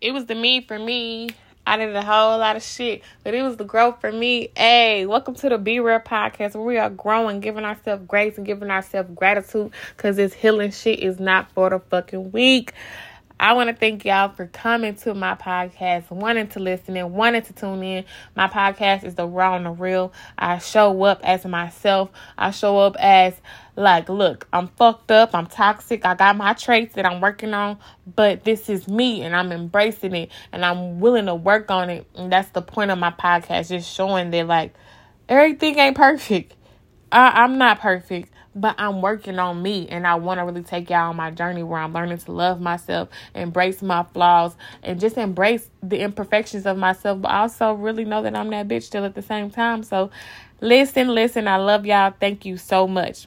it was the me for me. I did a whole lot of shit, but it was the growth for me. Hey, welcome to the Be Real podcast where we are growing, giving ourselves grace and giving ourselves gratitude because this healing shit is not for the fucking weak. I want to thank y'all for coming to my podcast, wanting to listen and wanting to tune in. My podcast is the raw and the real. I show up as myself. I show up as like, look, I'm fucked up. I'm toxic. I got my traits that I'm working on, but this is me and I'm embracing it and I'm willing to work on it. And that's the point of my podcast, just showing that like everything ain't perfect. I, I'm not perfect but I'm working on me and I want to really take y'all on my journey where I'm learning to love myself, embrace my flaws, and just embrace the imperfections of myself, but also really know that I'm that bitch still at the same time. So listen, listen, I love y'all. Thank you so much.